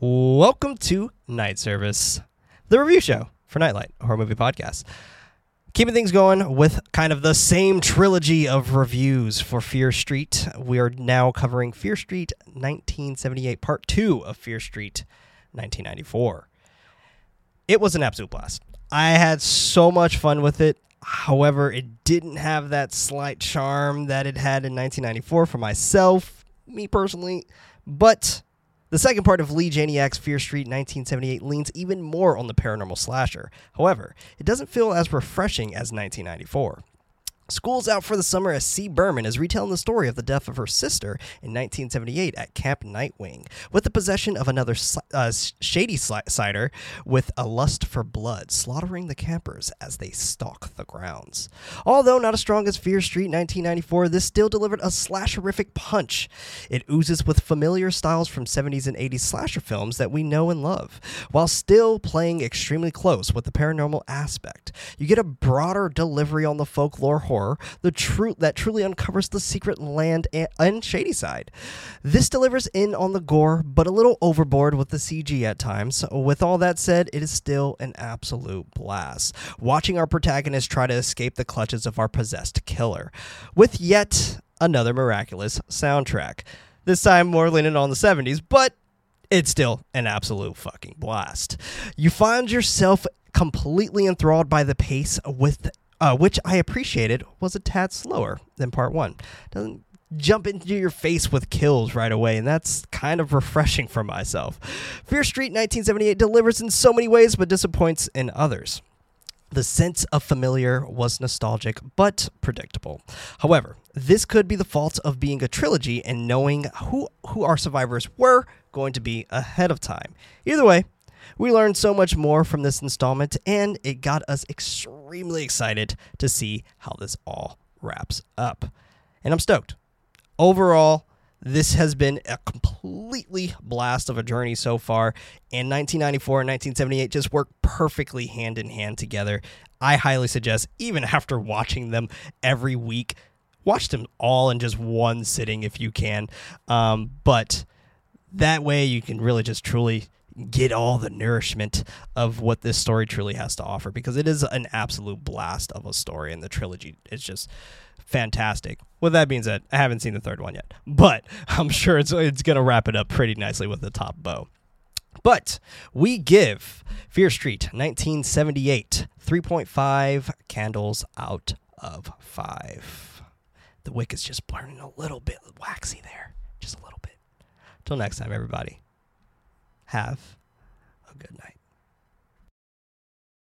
Welcome to Knight Service, the review show for Nightlight, a horror movie podcast. Keeping things going with kind of the same trilogy of reviews for Fear Street. We are now covering Fear Street 1978, part two of Fear Street 1994. It was an absolute blast. I had so much fun with it. However, it didn't have that slight charm that it had in 1994 for myself, me personally. But the second part of Leigh Janiak's Fear Street 1978 leans even more on the paranormal slasher. However, it doesn't feel as refreshing as 1994. School's out for the summer as C. Berman is retelling the story of the death of her sister in 1978 at Camp Nightwing, with the possession of another uh, Shadysider with a lust for blood, slaughtering the campers as they stalk the grounds. Although not as strong as Fear Street 1994, this still delivered a slasherific punch. It oozes with familiar styles from 70s and 80s slasher films that we know and love, while still playing extremely close with the paranormal aspect. You get a broader delivery on the folklore horror horror, the truth that truly uncovers the secret land and, and Shadyside. This delivers in on the gore, but a little overboard with the CG at times. With all that said, it is still an absolute blast. Watching our protagonist try to escape the clutches of our possessed killer, with yet another miraculous soundtrack. This time more leaning on the 70s, but it's still an absolute fucking blast. You find yourself completely enthralled by the pace with uh, which I appreciated was a tad slower than part one. Doesn't jump into your face with kills right away, and that's kind of refreshing for myself. Fear Street 1978 delivers in so many ways, but disappoints in others. The sense of familiar was nostalgic but predictable. However, this could be the fault of being a trilogy and knowing who, who our survivors were going to be ahead of time. Either way, we learned so much more from this installment, and it got us extremely excited to see how this all wraps up. And I'm stoked. Overall, this has been a completely blast of a journey so far, and 1994 and 1978 just work perfectly hand in hand together. I highly suggest, even after watching them every week, watch them all in just one sitting if you can. Um, but that way you can really just truly get all the nourishment of what this story truly has to offer because it is an absolute blast of a story and the trilogy is just fantastic. With that being said, I haven't seen the third one yet, but I'm sure it's it's going to wrap it up pretty nicely with the top bow. But we give Fear Street 1978 3.5 candles out of 5. The wick is just burning a little bit waxy there, just a little bit. Till next time, everybody have a good night.